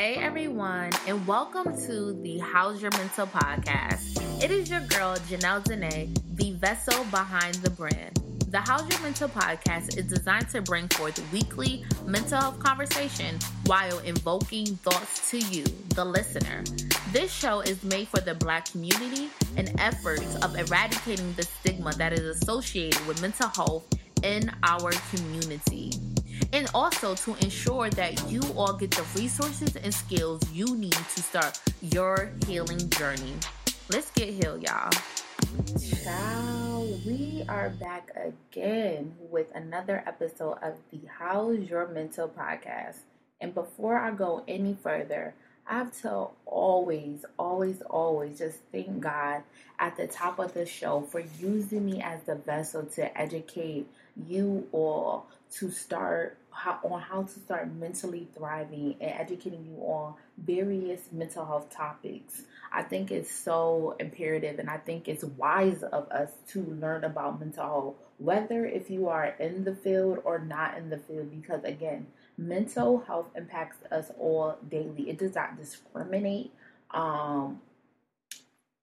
Hey everyone, and welcome to the How's Your Mental podcast. It is your girl, Janelle Dene, the vessel behind the brand. The How's Your Mental podcast is designed to bring forth weekly mental health conversation while invoking thoughts to you, the listener. This show is made for the Black community and efforts of eradicating the stigma that is associated with mental health in our community and also to ensure that you all get the resources and skills you need to start your healing journey. Let's get healed, y'all. Ciao. We are back again with another episode of the How's Your Mental podcast. And before I go any further, I have to always, always, always just thank God at the top of the show for using me as the vessel to educate you all to start how, on how to start mentally thriving and educating you on various mental health topics. I think it's so imperative and I think it's wise of us to learn about mental health, whether if you are in the field or not in the field, because again, mental health impacts us all daily. It does not discriminate um,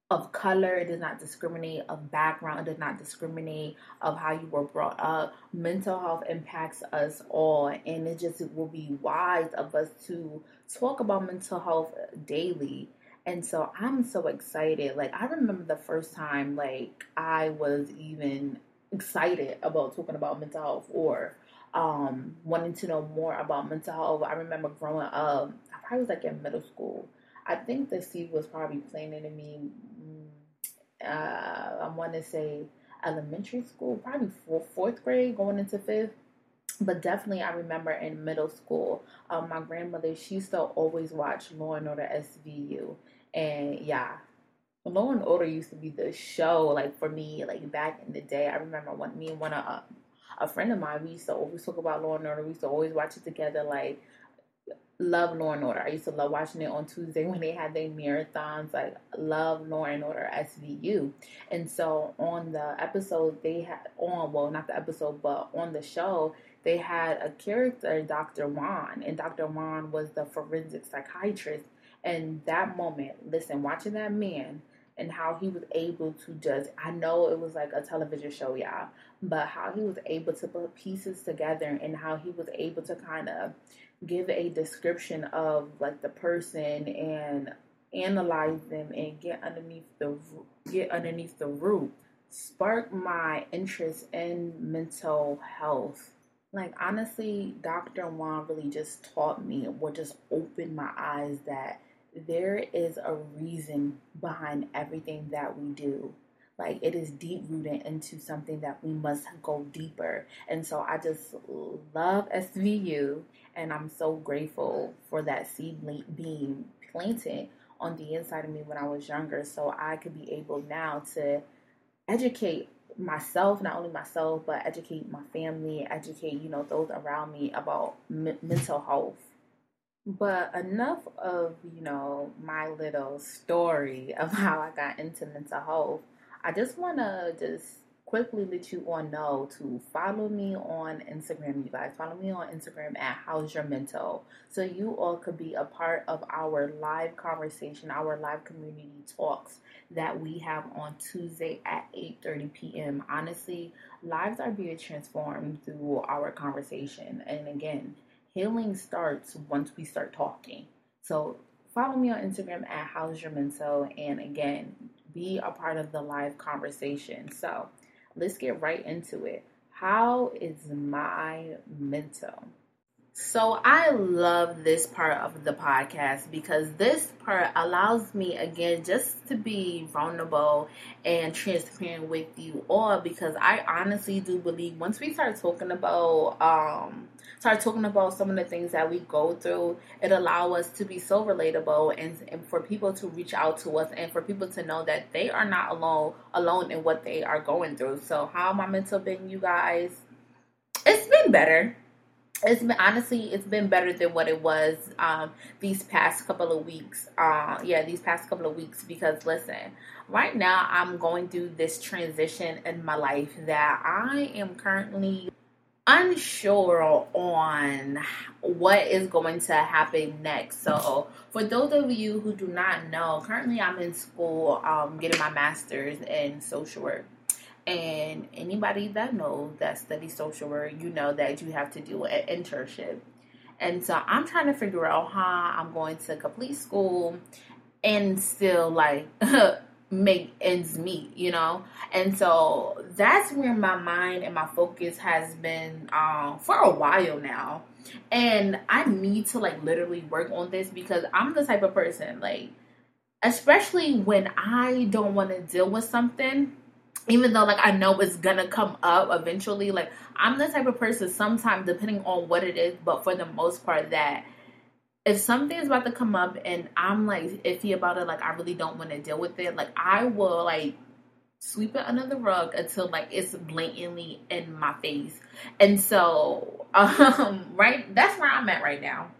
of color, it does not discriminate of background, it does not discriminate of how you were brought up. Mental health impacts us all, and it just will be wise of us to talk about mental health daily. And so I'm so excited. Like I remember the first time like I was even excited about talking about mental health or um, wanting to know more about mental health. I remember growing up, I probably was like in middle school. I think the seed was probably planted in me uh, I want to say elementary school, probably fourth, fourth grade, going into fifth. But definitely, I remember in middle school, um, my grandmother she used to always watch Law and Order SVU, and yeah, Law and Order used to be the show. Like for me, like back in the day, I remember when me and one of uh, a friend of mine, we used to always talk about Law and Order. We used to always watch it together. Like love Law and Order. I used to love watching it on Tuesday when they had their marathons. Like love Law and Order SVU. And so on the episode they had on well not the episode but on the show they had a character Dr. Huang and Dr. Huang was the forensic psychiatrist. And that moment, listen, watching that man and how he was able to just I know it was like a television show, y'all, but how he was able to put pieces together and how he was able to kind of give a description of like the person and analyze them and get underneath the get underneath the root sparked my interest in mental health. Like honestly dr Huang really just taught me or just opened my eyes that there is a reason behind everything that we do like it is deep rooted into something that we must go deeper. And so I just love SVU and I'm so grateful for that seed being planted on the inside of me when I was younger so I could be able now to educate myself, not only myself, but educate my family, educate, you know, those around me about m- mental health. But enough of, you know, my little story of how I got into mental health. I just want to just quickly let you all know to follow me on Instagram, you guys. Follow me on Instagram at How's Your Mental. So you all could be a part of our live conversation, our live community talks that we have on Tuesday at 8:30 p.m. Honestly, lives are being transformed through our conversation. And again, healing starts once we start talking. So follow me on Instagram at How's Your Mental. And again, be a part of the live conversation. So let's get right into it. How is my mental? So I love this part of the podcast because this part allows me again just to be vulnerable and transparent with you all because I honestly do believe once we start talking about um start talking about some of the things that we go through, it allow us to be so relatable and, and for people to reach out to us and for people to know that they are not alone alone in what they are going through. So how my mental been, you guys? It's been better it's been honestly it's been better than what it was um, these past couple of weeks uh, yeah these past couple of weeks because listen right now i'm going through this transition in my life that i am currently unsure on what is going to happen next. So, for those of you who do not know, currently I'm in school um, getting my master's in social work. And anybody that knows that study social work, you know that you have to do an internship. And so I'm trying to figure out how I'm going to complete school and still like make ends meet, you know? And so that's where my mind and my focus has been um, for a while now. And I need to like literally work on this because I'm the type of person, like, especially when I don't want to deal with something, even though like I know it's gonna come up eventually, like I'm the type of person sometimes depending on what it is, but for the most part that if something's about to come up and I'm like iffy about it, like I really don't want to deal with it, like I will like sweep it under the rug until like it's blatantly in my face. And so, um, right, that's where I'm at right now.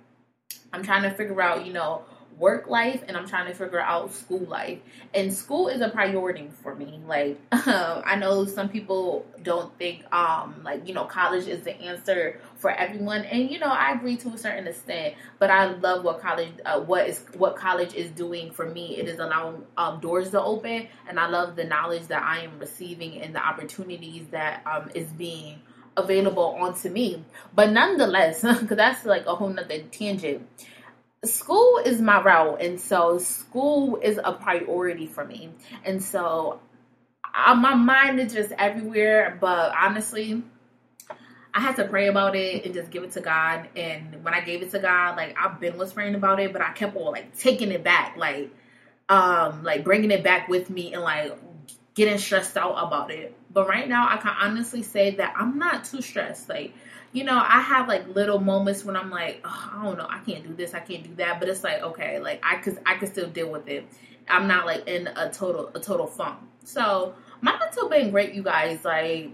I'm trying to figure out, you know, work life and I'm trying to figure out school life. And school is a priority for me. Like I know some people don't think um like you know college is the answer for everyone and you know I agree to a certain extent, but I love what college uh, what is what college is doing for me. It is allowing um, doors to open and I love the knowledge that I am receiving and the opportunities that um is being available onto me. But nonetheless, because that's like a whole nother tangent school is my route and so school is a priority for me. And so I, my mind is just everywhere but honestly i had to pray about it and just give it to god. And when i gave it to god like i've been was praying about it but i kept on like taking it back like um like bringing it back with me and like getting stressed out about it but right now i can honestly say that i'm not too stressed like you know, I have like little moments when I'm like, oh, I don't know, I can't do this, I can't do that, but it's like okay, like I could I could still deal with it. I'm not like in a total a total funk. So my mental been great, you guys. Like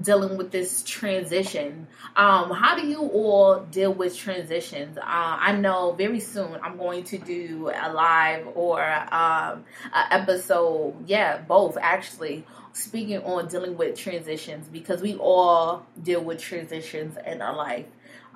dealing with this transition. Um, how do you all deal with transitions? Uh, I know very soon I'm going to do a live or um, an episode. Yeah, both actually speaking on dealing with transitions because we all deal with transitions in our life.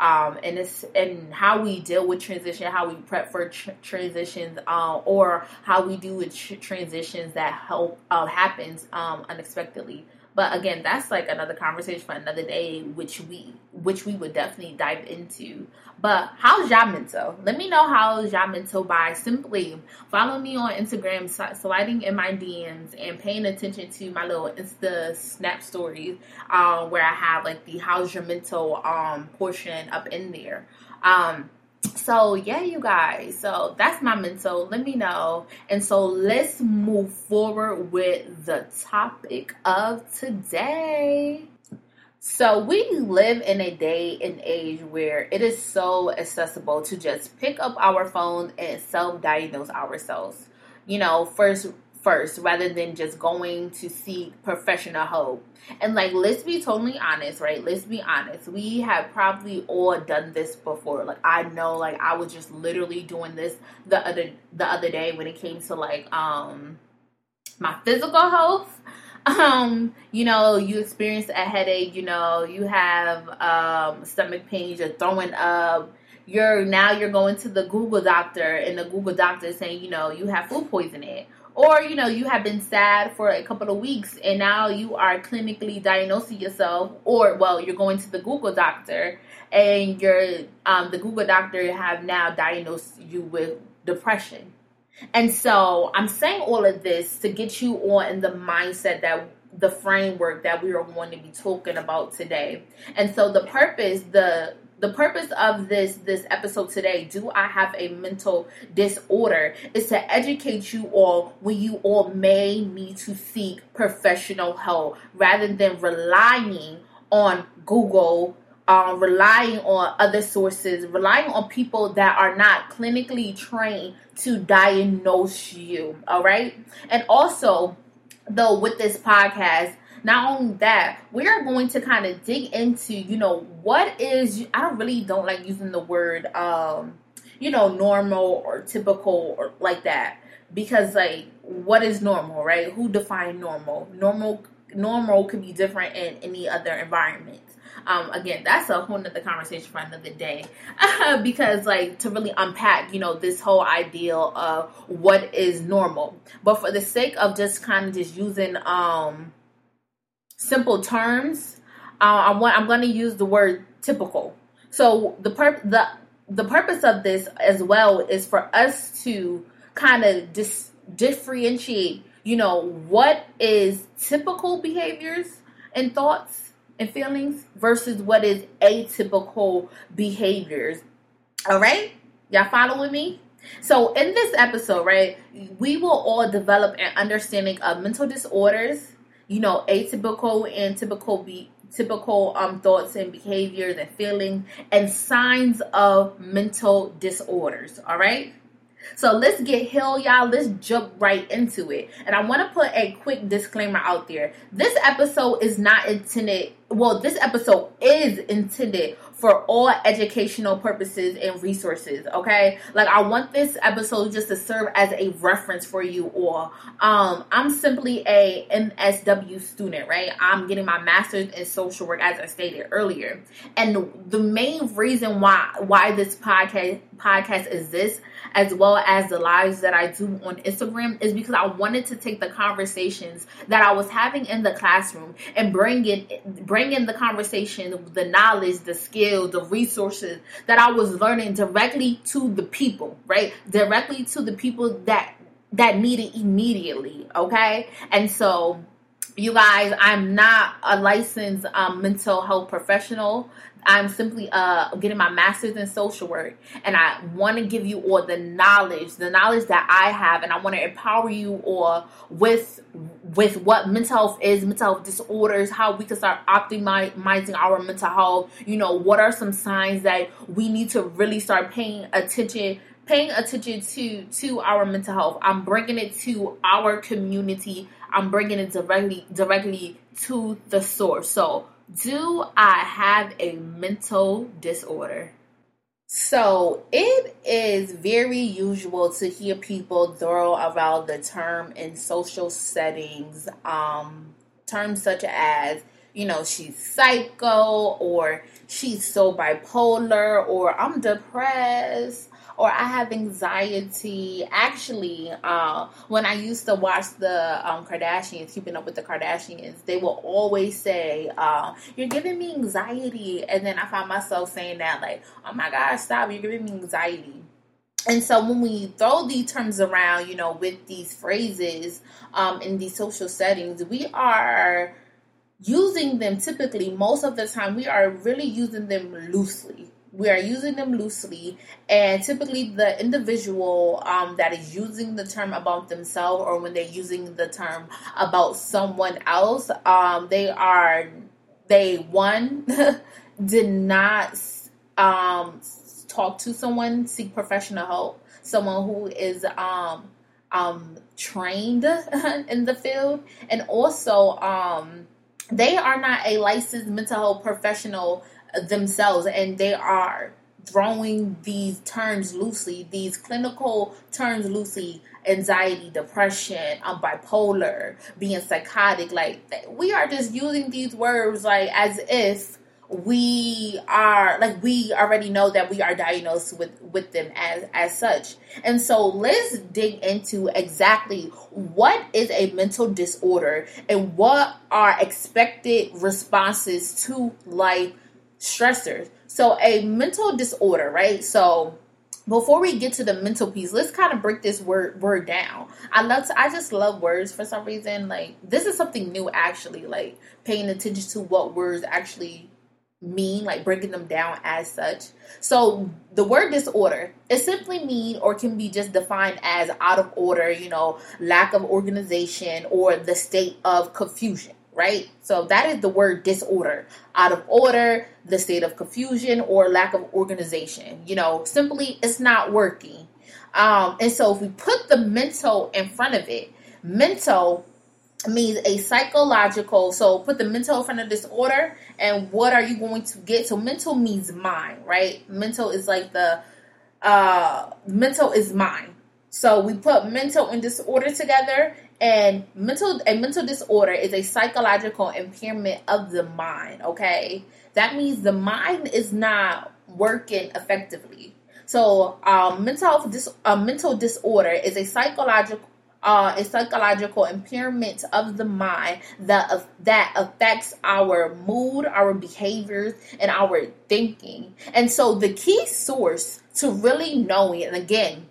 Um, and it's and how we deal with transition, how we prep for tr- transitions, uh, or how we do with tr- transitions that help uh, happens um, unexpectedly. But again, that's like another conversation for another day, which we which we would definitely dive into. But how's y'all mental? Let me know how's y'all mental by simply follow me on Instagram, sliding in my DMs, and paying attention to my little Insta Snap stories, um, where I have like the how's your mental um portion up in there. Um, so yeah you guys. So that's my mental. Let me know. And so let's move forward with the topic of today. So we live in a day and age where it is so accessible to just pick up our phone and self-diagnose ourselves. You know first first rather than just going to seek professional help. And like let's be totally honest, right? Let's be honest. We have probably all done this before. Like I know like I was just literally doing this the other the other day when it came to like um my physical health. Um, you know, you experience a headache, you know, you have um stomach pains, you're throwing up, you're now you're going to the Google doctor and the Google doctor is saying, you know, you have food poisoning or you know you have been sad for a couple of weeks and now you are clinically diagnosing yourself or well you're going to the google doctor and your um, the google doctor have now diagnosed you with depression. And so i'm saying all of this to get you on the mindset that the framework that we are going to be talking about today. And so the purpose the the purpose of this this episode today do i have a mental disorder? Is to educate you all when you all may need to seek professional help rather than relying on google um, relying on other sources relying on people that are not clinically trained to diagnose you all right? And also though with this podcast not only that, we are going to kind of dig into, you know, what is I don't really don't like using the word um, you know, normal or typical or like that. Because like what is normal, right? Who define normal? Normal normal could be different in any other environment. Um, again, that's a whole nother conversation for another day because, like, to really unpack, you know, this whole ideal of what is normal. But for the sake of just kind of just using um simple terms, uh, I want I'm going to use the word typical. So the pur- the the purpose of this as well is for us to kind of dis- differentiate, you know, what is typical behaviors and thoughts and feelings versus what is atypical behaviors. All right? Y'all following me? So, in this episode, right, we will all develop an understanding of mental disorders, you know, atypical and typical be typical um, thoughts and behaviors and feelings and signs of mental disorders. All right. So let's get hill, y'all. Let's jump right into it. And I want to put a quick disclaimer out there. This episode is not intended, well, this episode is intended for all educational purposes and resources. Okay, like I want this episode just to serve as a reference for you all. Um, I'm simply a MSW student, right? I'm getting my master's in social work, as I stated earlier, and the main reason why why this podcast podcast exists as well as the lives that I do on Instagram is because I wanted to take the conversations that I was having in the classroom and bring it bring in the conversation, the knowledge, the skills, the resources that I was learning directly to the people, right? Directly to the people that that need it immediately, okay? And so you guys, I'm not a licensed um, mental health professional. I'm simply uh, getting my master's in social work, and I want to give you all the knowledge, the knowledge that I have, and I want to empower you all with with what mental health is, mental health disorders, how we can start optimizing our mental health. You know, what are some signs that we need to really start paying attention paying attention to to our mental health. I'm bringing it to our community. I'm bringing it directly directly to the source. So do I have a mental disorder? So it is very usual to hear people throw around the term in social settings, um, terms such as, you know, she's psycho or she's so bipolar or I'm depressed or I have anxiety. Actually, uh, when I used to watch the um, Kardashians, keeping up with the Kardashians, they will always say, uh, You're giving me anxiety. And then I find myself saying that, like, Oh my God, stop, you're giving me anxiety. And so when we throw these terms around, you know, with these phrases um, in these social settings, we are using them typically most of the time we are really using them loosely we are using them loosely and typically the individual um, that is using the term about themselves or when they're using the term about someone else um, they are they one did not um, talk to someone seek professional help someone who is um, um, trained in the field and also um, they are not a licensed mental health professional themselves and they are throwing these terms loosely, these clinical terms loosely, anxiety, depression, um, bipolar, being psychotic. Like we are just using these words like as if we are like we already know that we are diagnosed with with them as as such and so let's dig into exactly what is a mental disorder and what are expected responses to life stressors. So a mental disorder, right? So before we get to the mental piece, let's kind of break this word word down. I love to, I just love words for some reason. Like this is something new actually, like paying attention to what words actually mean, like breaking them down as such. So the word disorder it simply mean or can be just defined as out of order, you know, lack of organization or the state of confusion right? So that is the word disorder. Out of order, the state of confusion or lack of organization. You know, simply it's not working. Um, and so if we put the mental in front of it, mental means a psychological so put the mental in front of disorder and what are you going to get so mental means mind right mental is like the uh mental is mind so we put mental and disorder together and mental a mental disorder is a psychological impairment of the mind, okay? that means the mind is not working effectively. So, um, mental dis- uh, mental disorder is a psychological uh, a psychological impairment of the mind that uh, that affects our mood, our behaviors, and our thinking. And so, the key source to really knowing, and again,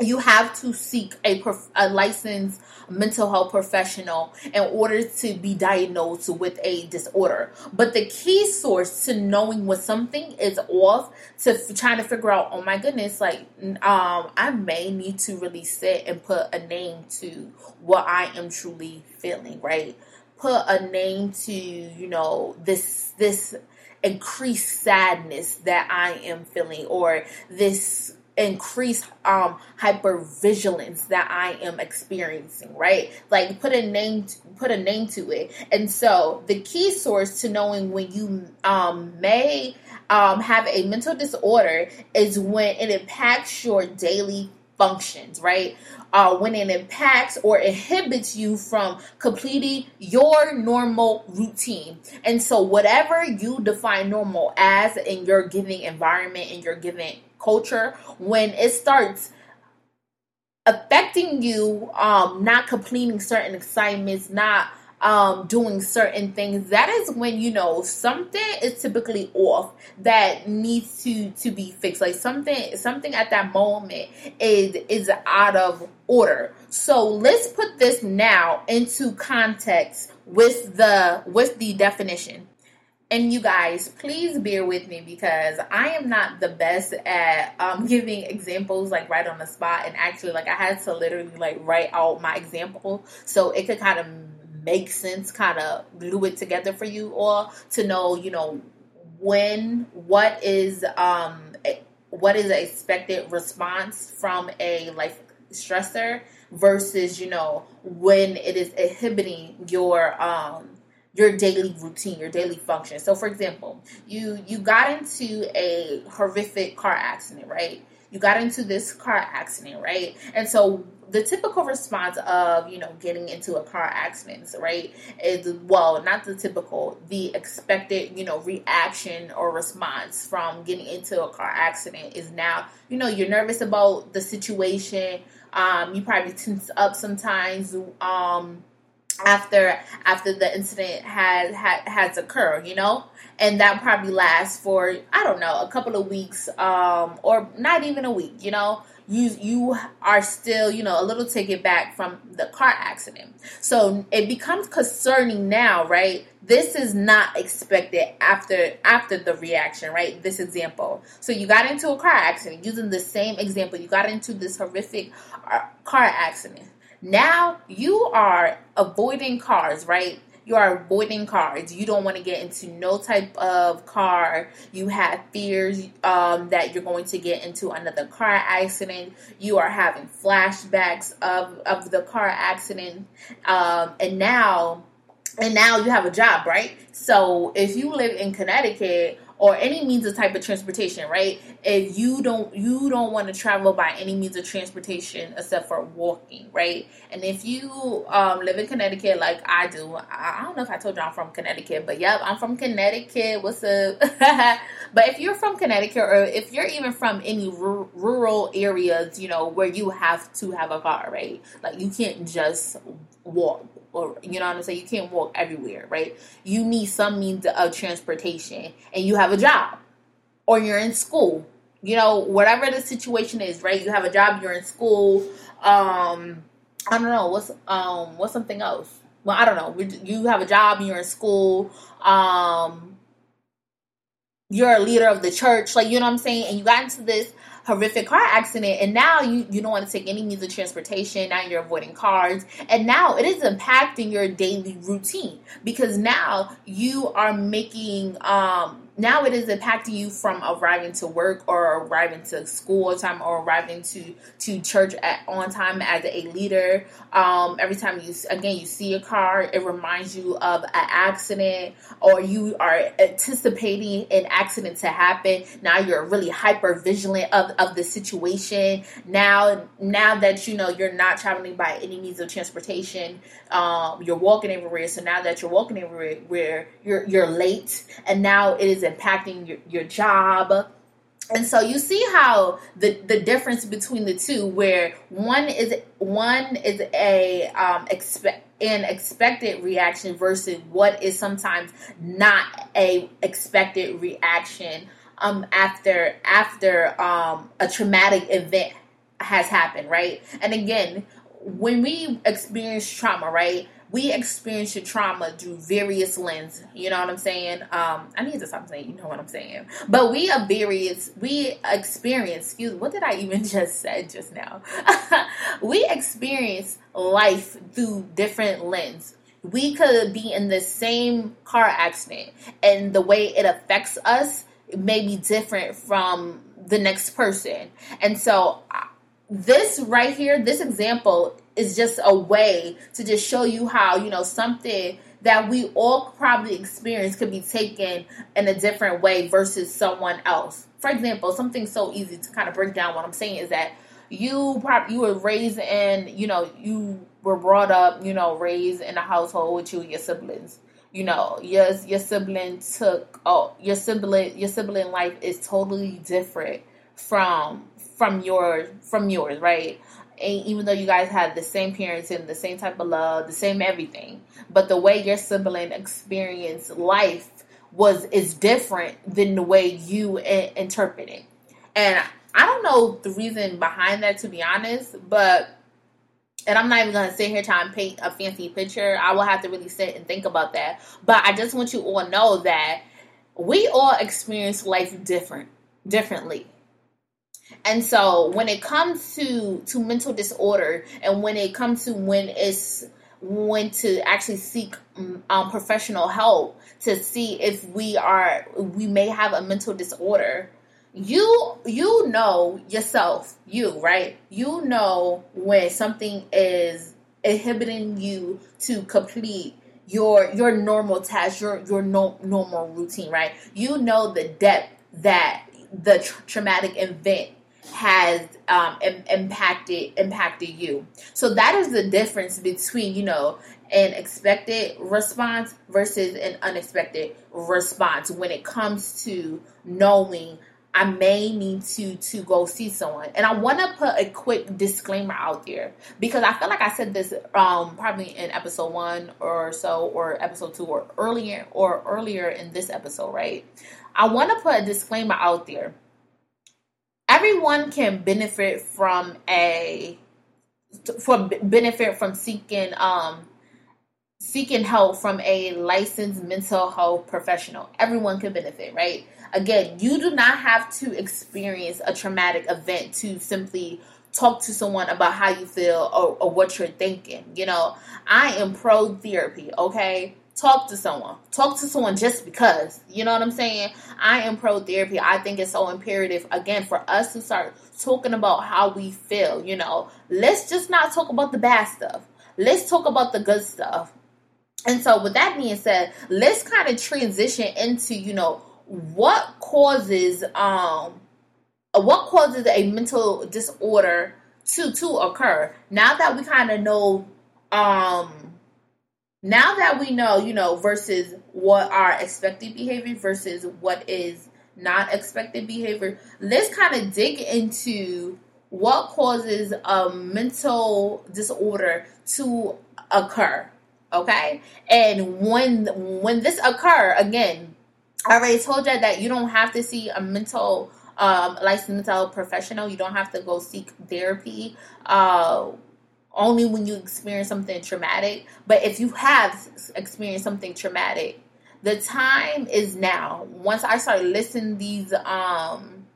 you have to seek a, prof- a licensed mental health professional in order to be diagnosed with a disorder. But the key source to knowing when something is off, to f- trying to figure out, oh my goodness, like um, I may need to really sit and put a name to what I am truly feeling, right? Put a name to you know this this increased sadness that I am feeling, or this increased um hypervigilance that I am experiencing, right? Like put a name put a name to it. And so the key source to knowing when you um may um have a mental disorder is when it impacts your daily functions, right? Uh, when it impacts or inhibits you from completing your normal routine. And so, whatever you define normal as in your giving environment, in your giving culture, when it starts affecting you, um, not completing certain assignments, not um, doing certain things, that is when you know something is typically off that needs to to be fixed. Like something something at that moment is is out of order. So let's put this now into context with the with the definition. And you guys, please bear with me because I am not the best at um, giving examples like right on the spot. And actually, like I had to literally like write out my example so it could kind of make sense, kind of glue it together for you all to know, you know, when what is um what is expected response from a life stressor versus you know when it is inhibiting your um your daily routine, your daily function. So for example, you you got into a horrific car accident, right? You got into this car accident, right? And so the typical response of, you know, getting into a car accident, right, is well, not the typical, the expected, you know, reaction or response from getting into a car accident is now, you know, you're nervous about the situation. Um, you probably tense up sometimes. Um, after after the incident has had has occurred, you know, and that probably lasts for I don't know a couple of weeks, um, or not even a week, you know. You you are still you know a little taken back from the car accident, so it becomes concerning now, right? This is not expected after after the reaction, right? This example. So you got into a car accident using the same example. You got into this horrific uh, car accident now you are avoiding cars, right? You are avoiding cars. You don't want to get into no type of car. You have fears um, that you're going to get into another car accident. You are having flashbacks of, of the car accident. Um, and now and now you have a job, right? So if you live in Connecticut or any means of type of transportation, right? If you don't you don't want to travel by any means of transportation except for walking, right? And if you um, live in Connecticut like I do, I don't know if I told you I'm from Connecticut, but yep, I'm from Connecticut. What's up? but if you're from Connecticut or if you're even from any r- rural areas, you know, where you have to have a car, right? Like you can't just walk or you know what I'm saying? You can't walk everywhere, right? You need some means of transportation and you have a job or you're in school. You know, whatever the situation is, right? You have a job, you're in school. Um, I don't know, what's um what's something else? Well, I don't know. You have a job, you're in school, um you're a leader of the church, like you know what I'm saying, and you got into this horrific car accident and now you, you don't want to take any means of transportation now you're avoiding cars and now it is impacting your daily routine because now you are making um now it is impacting you from arriving to work or arriving to school on time or arriving to to church at on time as a leader. Um, every time you again you see a car it reminds you of an accident or you are anticipating an accident to happen. Now you're really hyper vigilant of, of the situation. Now now that you know you're not traveling by any means of transportation um, you're walking everywhere. So now that you're walking everywhere you're you're late and now it is impacting your, your job. And so you see how the the difference between the two where one is one is a um expect an expected reaction versus what is sometimes not a expected reaction um after after um a traumatic event has happened right? And again when we experience trauma right we experience your trauma through various lenses. You know what I'm saying? Um, I need to stop saying you know what I'm saying. But we are various we experience, excuse what did I even just say just now? we experience life through different lens. We could be in the same car accident and the way it affects us may be different from the next person. And so this right here, this example is just a way to just show you how, you know, something that we all probably experience could be taken in a different way versus someone else. For example, something so easy to kind of break down what I'm saying is that you probably you were raised in, you know, you were brought up, you know, raised in a household with you and your siblings. You know, your your sibling took oh your sibling your sibling life is totally different from from your from yours, right? And even though you guys had the same parents and the same type of love, the same everything, but the way your sibling experienced life was is different than the way you I- interpret it. And I don't know the reason behind that, to be honest, but and I'm not even gonna sit here trying to paint a fancy picture. I will have to really sit and think about that. But I just want you all to know that we all experience life different differently. And so when it comes to to mental disorder and when it comes to when it's when to actually seek mm, um, professional help to see if we are we may have a mental disorder you you know yourself you right? You know when something is inhibiting you to complete your your normal task your your no, normal routine right? You know the depth that the tra- traumatic event has um, Im- impacted impacted you. So that is the difference between you know an expected response versus an unexpected response when it comes to knowing I may need to to go see someone. And I want to put a quick disclaimer out there because I feel like I said this um probably in episode 1 or so or episode 2 or earlier or earlier in this episode, right? I want to put a disclaimer out there everyone can benefit from a for benefit from seeking um seeking help from a licensed mental health professional. Everyone can benefit, right? Again, you do not have to experience a traumatic event to simply talk to someone about how you feel or, or what you're thinking. You know, I am pro therapy, okay? Talk to someone. Talk to someone just because. You know what I'm saying? I am pro therapy. I think it's so imperative, again, for us to start talking about how we feel. You know, let's just not talk about the bad stuff. Let's talk about the good stuff. And so, with that being said, let's kind of transition into, you know, what causes, um, what causes a mental disorder to to occur. Now that we kind of know, um, now that we know, you know, versus what our expected behavior versus what is not expected behavior, let's kind of dig into what causes a mental disorder to occur. Okay, and when when this occur again, I already told you that you don't have to see a mental um, licensed mental professional. You don't have to go seek therapy. Uh, only when you experience something traumatic. But if you have experienced something traumatic, the time is now. Once I start listing these, um,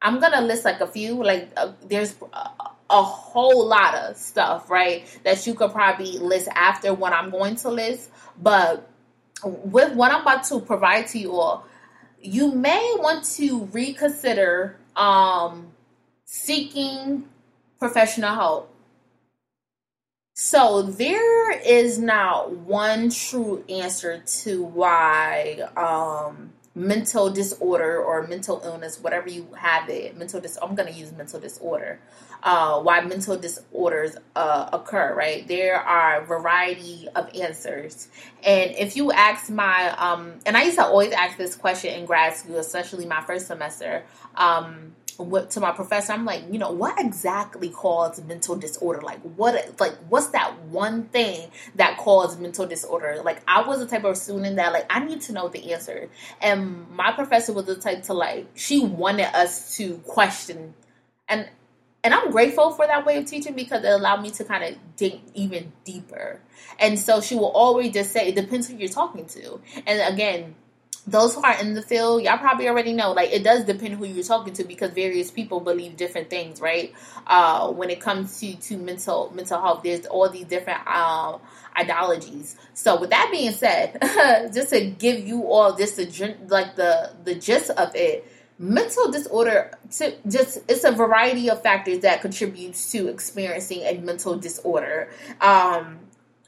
I'm gonna list like a few. Like uh, there's a, a whole lot of stuff, right? That you could probably list after what I'm going to list. But with what I'm about to provide to you all, you may want to reconsider um, seeking professional help so there is not one true answer to why um, mental disorder or mental illness, whatever you have it, mental dis. I'm to use mental disorder. Uh, why mental disorders uh, occur, right? There are a variety of answers, and if you ask my, um, and I used to always ask this question in grad school, especially my first semester. Um, to my professor, I'm like, you know, what exactly caused mental disorder? Like, what, like, what's that one thing that caused mental disorder? Like, I was the type of student that, like, I need to know the answer. And my professor was the type to, like, she wanted us to question. And, and I'm grateful for that way of teaching because it allowed me to kind of dig even deeper. And so she will always just say, it depends who you're talking to. And again, those who are in the field, y'all probably already know. Like it does depend who you're talking to because various people believe different things, right? Uh, when it comes to to mental mental health, there's all these different um, ideologies. So with that being said, just to give you all just the like the the gist of it, mental disorder to just it's a variety of factors that contributes to experiencing a mental disorder. Um,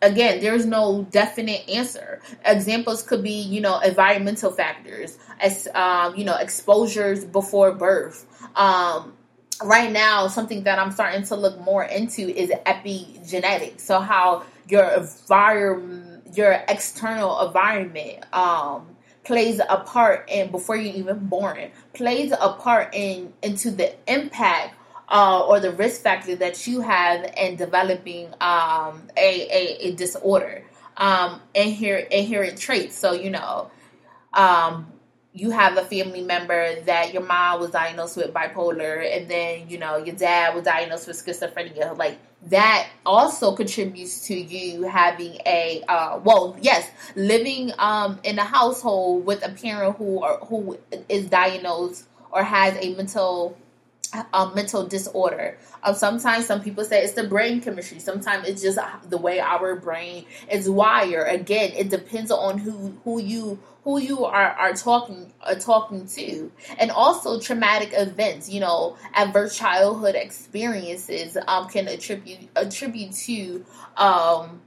again, there's no definite answer. Examples could be, you know, environmental factors, as um, you know, exposures before birth. Um, right now, something that I'm starting to look more into is epigenetics. So how your environment, your external environment, um, plays a part in before you're even born, plays a part in into the impact uh, or the risk factor that you have in developing um, a, a, a, disorder, um, inherent, inherent traits. So, you know, um, you have a family member that your mom was diagnosed with bipolar, and then, you know, your dad was diagnosed with schizophrenia. Like, that also contributes to you having a uh, well yes living um, in a household with a parent who are, who is diagnosed or has a mental a mental disorder. Um, sometimes some people say it's the brain chemistry. Sometimes it's just the way our brain is wired. Again, it depends on who who you who you are are talking talking to, and also traumatic events. You know, adverse childhood experiences um, can attribute attribute to um,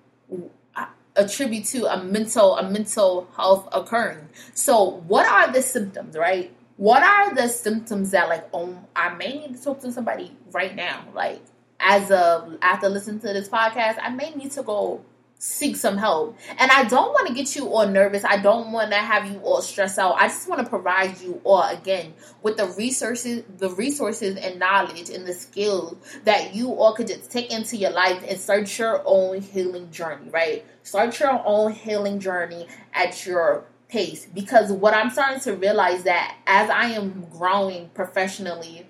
attribute to a mental a mental health occurring. So, what are the symptoms? Right what are the symptoms that like oh I may need to talk to somebody right now? Like as of after listening to this podcast, I may need to go seek some help. And I don't want to get you all nervous. I don't want to have you all stressed out. I just want to provide you all again with the resources, the resources and knowledge and the skills that you all could just take into your life and start your own healing journey, right? Start your own healing journey at your pace. Because what I'm starting to realize that as I am growing professionally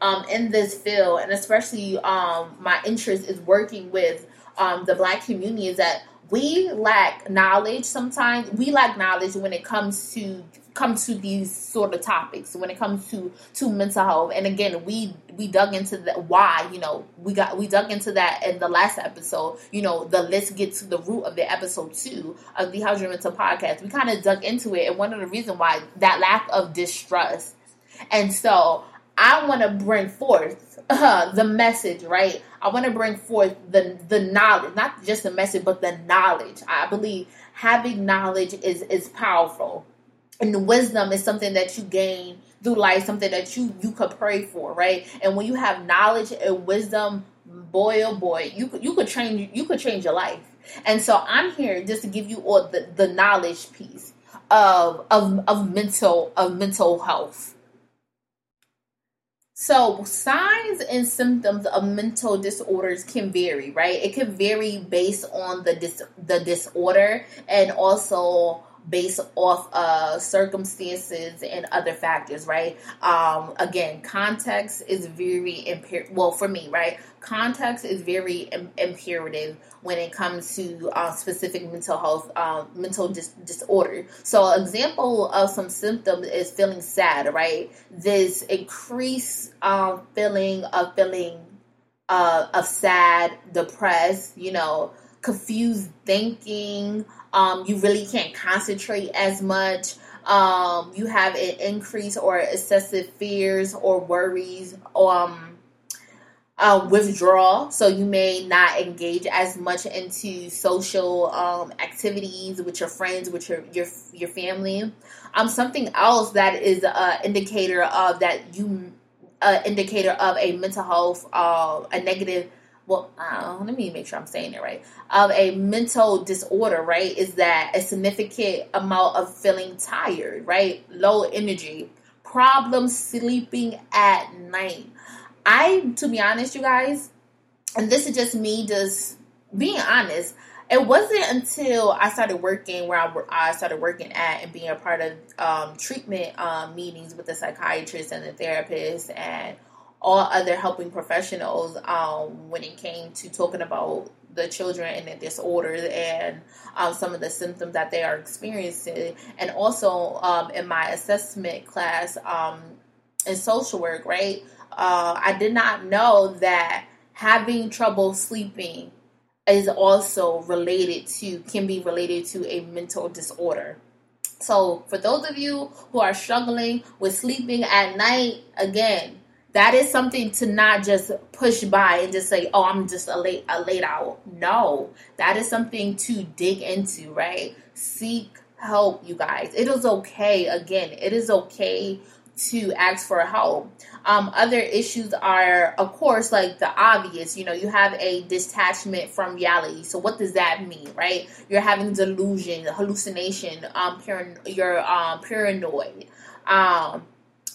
um, in this field, and especially um, my interest is working with um, the Black community, is that we lack knowledge sometimes. We lack knowledge when it comes to come to these sort of topics when it comes to to mental health. And again we we dug into the why you know we got we dug into that in the last episode. You know the let's get to the root of the episode two of the How's Your Mental podcast. We kind of dug into it and one of the reasons why that lack of distrust. And so I want to bring forth uh, the message, right? I want to bring forth the the knowledge, not just the message, but the knowledge. I believe having knowledge is is powerful and wisdom is something that you gain through life, something that you you could pray for, right? And when you have knowledge and wisdom, boy oh boy, you you could change you could change your life. And so I'm here just to give you all the, the knowledge piece of of of mental of mental health. So signs and symptoms of mental disorders can vary, right? It can vary based on the dis- the disorder and also based off of circumstances and other factors, right? Um, again, context is very imper- well for me, right? Context is very Im- imperative when it comes to uh, specific mental health, uh, mental dis- disorder. So, example of some symptoms is feeling sad, right? This increased uh, feeling of feeling uh, of sad, depressed, you know, confused thinking, um, you really can't concentrate as much. Um, you have an increase or excessive fears or worries. Um, uh, withdrawal, so you may not engage as much into social um, activities with your friends, with your your your family. Um, something else that is an indicator of that you, uh, indicator of a mental health, uh, a negative. Well, uh, let me make sure I'm saying it right. Of a mental disorder, right, is that a significant amount of feeling tired, right, low energy, problems sleeping at night I, to be honest, you guys, and this is just me just being honest. It wasn't until I started working where I, I started working at and being a part of um, treatment um, meetings with the psychiatrist and the therapist and all other helping professionals um, when it came to talking about the children and the disorders and um, some of the symptoms that they are experiencing. And also um, in my assessment class um, in social work, right? Uh, I did not know that having trouble sleeping is also related to, can be related to a mental disorder. So, for those of you who are struggling with sleeping at night, again, that is something to not just push by and just say, "Oh, I'm just a late a late owl." No, that is something to dig into, right? Seek help, you guys. It is okay. Again, it is okay to ask for help. Um, other issues are, of course, like the obvious. You know, you have a detachment from reality. So, what does that mean, right? You're having delusion, hallucination, um, you're um, paranoid. Um,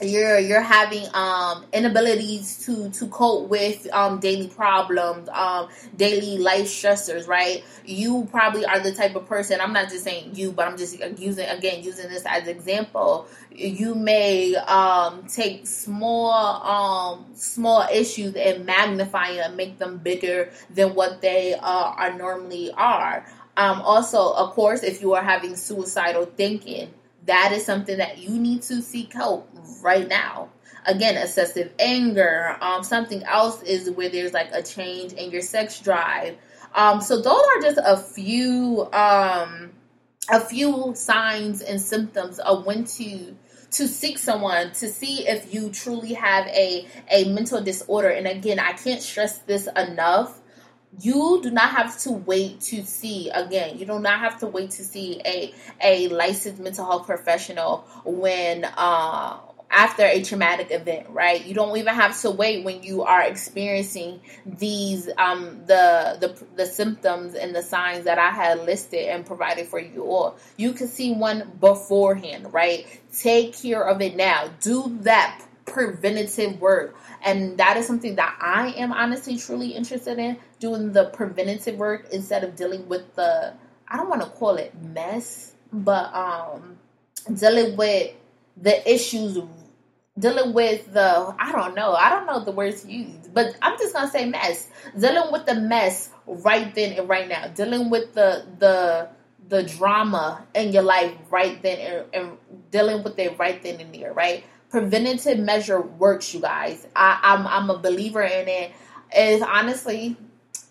you're you're having um inabilities to to cope with um daily problems um daily life stressors right? You probably are the type of person i'm not just saying you but i'm just using again using this as example. You may um take small um small issues and magnify them make them bigger than what they uh, are normally are. Um also of course if you are having suicidal thinking that is something that you need to seek help right now. Again, excessive anger. Um, something else is where there's like a change in your sex drive. Um, so those are just a few um, a few signs and symptoms of when to to seek someone to see if you truly have a a mental disorder. And again, I can't stress this enough you do not have to wait to see again you do not have to wait to see a a licensed mental health professional when uh after a traumatic event right? You don't even have to wait when you are experiencing these um the the the symptoms and the signs that i had listed and provided for you all. You can see one beforehand right? Take care of it now. Do that preventative work and that is something that I am honestly truly interested in doing the preventative work instead of dealing with the I don't want to call it mess, but um dealing with the issues dealing with the I don't know, I don't know the words used, but I'm just gonna say mess. Dealing with the mess right then and right now. Dealing with the the the drama in your life right then and, and dealing with it right then and there, right? Preventative measure works, you guys. I, I'm I'm a believer in it. Is honestly,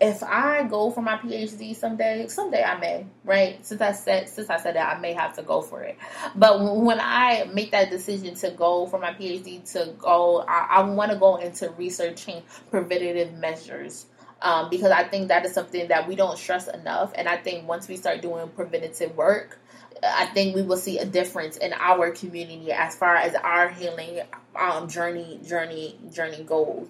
if I go for my PhD someday, someday I may, right? Since I said since I said that, I may have to go for it. But when I make that decision to go for my PhD, to go, I, I want to go into researching preventative measures. Um, because I think that is something that we don't stress enough. And I think once we start doing preventative work, I think we will see a difference in our community as far as our healing um, journey, journey, journey goes.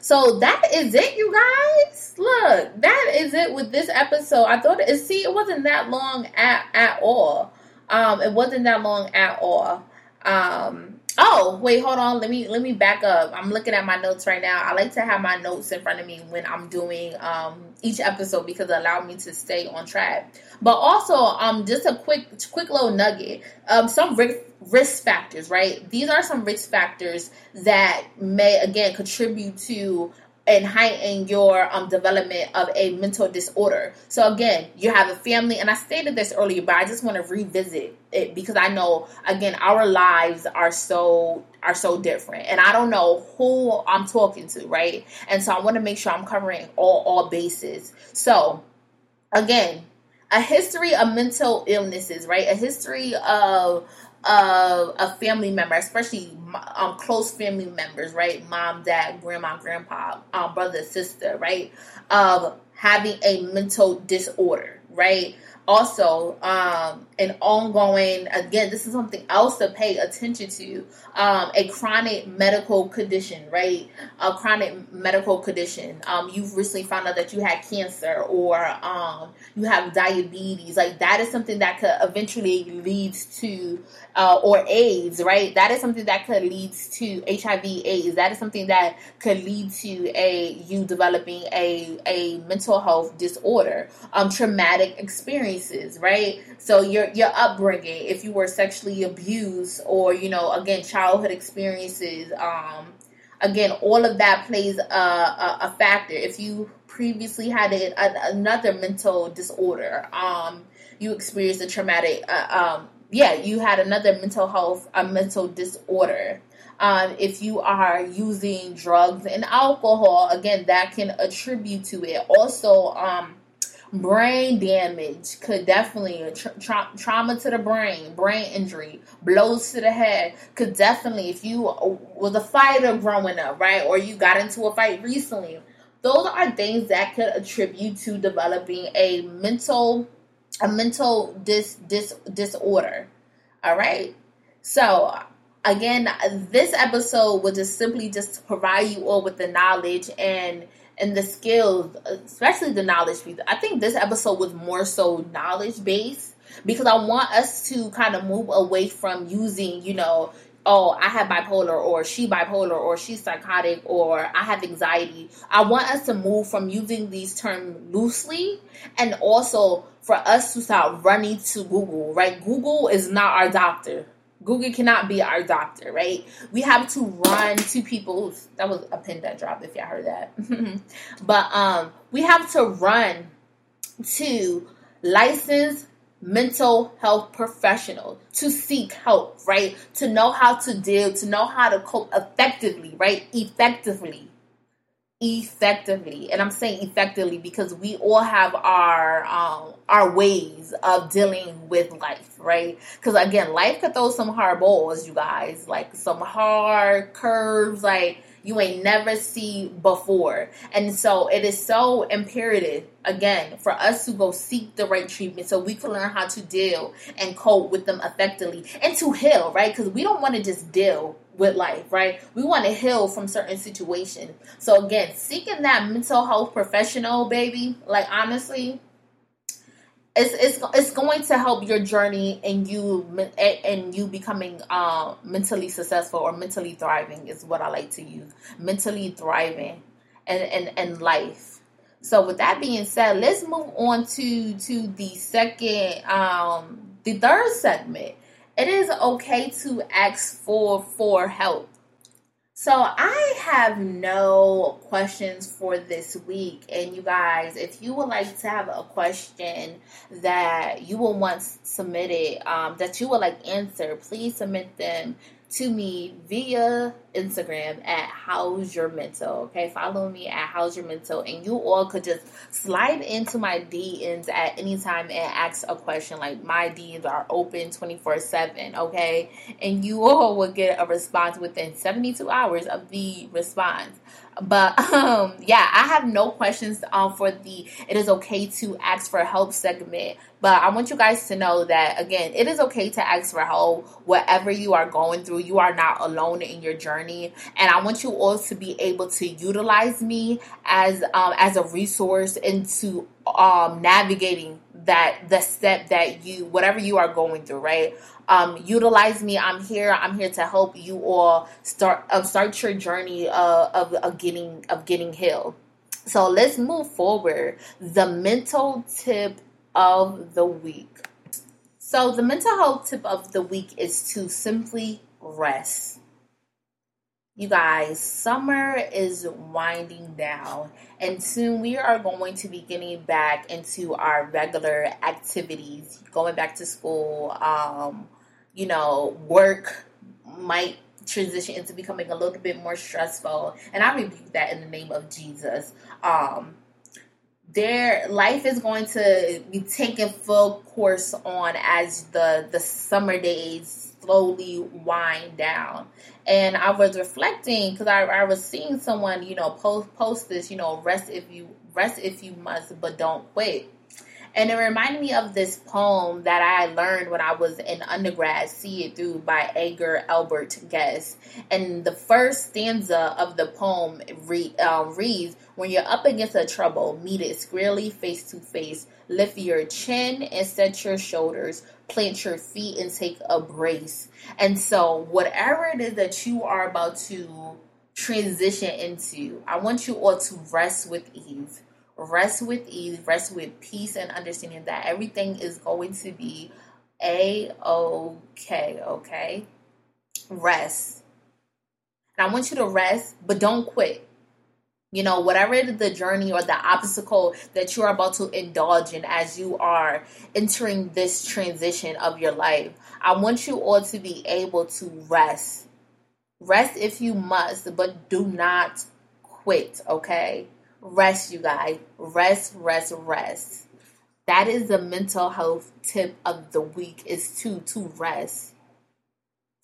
So that is it, you guys. Look, that is it with this episode. I thought it. See, it wasn't that long at at all. Um, it wasn't that long at all. Um, Oh, wait, hold on. Let me let me back up. I'm looking at my notes right now. I like to have my notes in front of me when I'm doing um, each episode because it allows me to stay on track. But also, um, just a quick quick little nugget. Um, some risk risk factors, right? These are some risk factors that may again contribute to and heighten your um, development of a mental disorder. So again, you have a family, and I stated this earlier, but I just want to revisit it because I know again our lives are so are so different, and I don't know who I'm talking to, right? And so I want to make sure I'm covering all all bases. So again, a history of mental illnesses, right? A history of of a family member, especially um, close family members, right? Mom, dad, grandma, grandpa, um, brother, sister, right? Of having a mental disorder, right? Also, um, an ongoing, again, this is something else to pay attention to um, a chronic medical condition, right? A chronic medical condition. Um, you've recently found out that you had cancer or um, you have diabetes. Like that is something that could eventually lead to, uh, or AIDS, right? That is something that could lead to HIV AIDS. That is something that could lead to a you developing a a mental health disorder. Um, traumatic experiences, right? So your your upbringing, if you were sexually abused, or you know, again, childhood experiences, um, again, all of that plays a, a, a factor. If you previously had a, another mental disorder, um, you experienced a traumatic, uh, um, yeah, you had another mental health, a mental disorder. Um, if you are using drugs and alcohol, again, that can attribute to it. Also, um, brain damage could definitely tra- tra- trauma to the brain brain injury blows to the head could definitely if you was a fighter growing up right or you got into a fight recently those are things that could attribute to developing a mental a mental dis, dis disorder all right so again this episode was just simply just provide you all with the knowledge and and the skills, especially the knowledge. I think this episode was more so knowledge based because I want us to kind of move away from using, you know, oh, I have bipolar or she bipolar or she's psychotic or I have anxiety. I want us to move from using these terms loosely and also for us to start running to Google, right? Google is not our doctor. Google cannot be our doctor, right? We have to run to people. That was a pin that dropped. If y'all heard that, but um, we have to run to licensed mental health professionals to seek help, right? To know how to deal, to know how to cope effectively, right? Effectively effectively and i'm saying effectively because we all have our um our ways of dealing with life right? Because again life could throw some hard balls you guys like some hard curves like you ain't never see before and so it is so imperative again for us to go seek the right treatment so we can learn how to deal and cope with them effectively and to heal right because we don't want to just deal with life, right? We want to heal from certain situations. So again, seeking that mental health professional, baby, like honestly, it's it's it's going to help your journey and you and you becoming uh, mentally successful or mentally thriving is what I like to use. Mentally thriving and and and life. So with that being said, let's move on to to the second um the third segment it is okay to ask for for help. So I have no questions for this week. And you guys, if you would like to have a question that you will want submitted, um, that you would like answer, please submit them to me via Instagram at How's Your Mental. Okay, follow me at How's Your Mental, and you all could just slide into my DMs at any time and ask a question. Like my DMs are open twenty four seven. Okay, and you all will get a response within seventy two hours of the response. But um, yeah, I have no questions um, for the it is okay to ask for help segment. But I want you guys to know that again, it is okay to ask for help. Whatever you are going through, you are not alone in your journey. And I want you all to be able to utilize me as um, as a resource into um, navigating that the step that you whatever you are going through, right? um, utilize me. I'm here. I'm here to help you all start uh, start your journey uh, of, of getting of getting healed. So let's move forward. The mental tip of the week. So the mental health tip of the week is to simply rest. You guys, summer is winding down, and soon we are going to be getting back into our regular activities, going back to school, um, you know, work might transition into becoming a little bit more stressful. And I rebuke that in the name of Jesus. Um, their life is going to be taking full course on as the the summer days slowly wind down. And I was reflecting because I, I was seeing someone, you know, post post this, you know, rest if you rest if you must, but don't quit. And it reminded me of this poem that I learned when I was in undergrad, See It Through by Edgar Albert Guest. And the first stanza of the poem re- uh, reads, When you're up against a trouble, meet it squarely face to face. Lift your chin and set your shoulders. Plant your feet and take a brace. And so, whatever it is that you are about to transition into, I want you all to rest with ease rest with ease, rest with peace and understanding that everything is going to be a okay, okay? Rest. And I want you to rest, but don't quit. You know, whatever the journey or the obstacle that you're about to indulge in as you are entering this transition of your life, I want you all to be able to rest. Rest if you must, but do not quit, okay? rest, you guys. Rest, rest, rest. That is the mental health tip of the week is to to rest.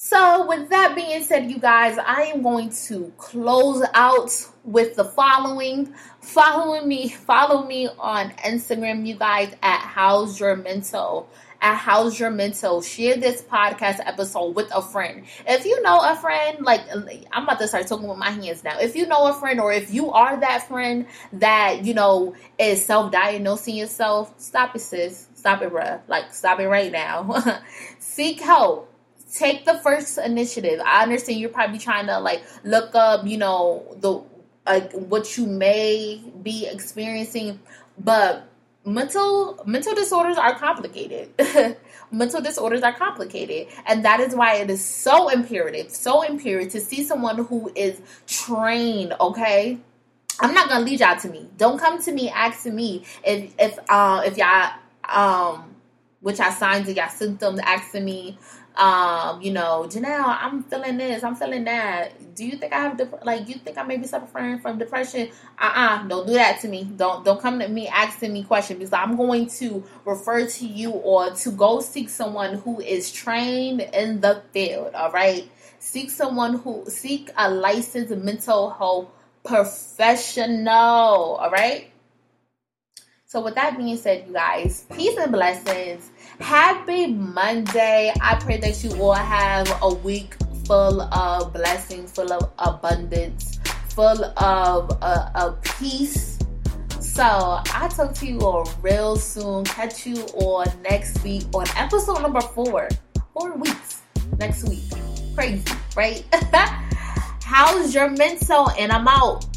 So, with that being said, you guys, I am going to close out with the following. Following me, follow me on Instagram, you guys, at How's Your Mental at How's Your Mental. Share this podcast episode with a friend. If you know a friend, like I'm about to start talking with my hands now. If you know a friend or if you are that friend that, you know, is self-diagnosing yourself, stop it, sis. Stop it, bruh. Like, stop it right now. Seek help take the first initiative. I understand you're probably trying to like look up, you know, the like what you may be experiencing, but mental mental disorders are complicated. mental disorders are complicated, and that is why it is so imperative, so imperative to see someone who is trained. Okay. I'm not gonna lead y'all to me. Don't come to me asking me if if uh if y'all um which I signs of y'all symptoms asking me um, you know, Janelle, I'm feeling this, I'm feeling that. Do you think I have dep- like you think I may be suffering from depression? Uh-uh, don't do that to me. Don't don't come to me asking me questions because I'm going to refer to you or to go seek someone who is trained in the field. All right, seek someone who seek a licensed mental health professional. All right. So with that being said, you guys, peace and blessings. Happy Monday. I pray that you all have a week full of blessings, full of abundance, full of uh, peace. So I'll talk to you all real soon. Catch you all next week on episode number four. Four weeks next week. Crazy, right? How's your mental? And I'm out.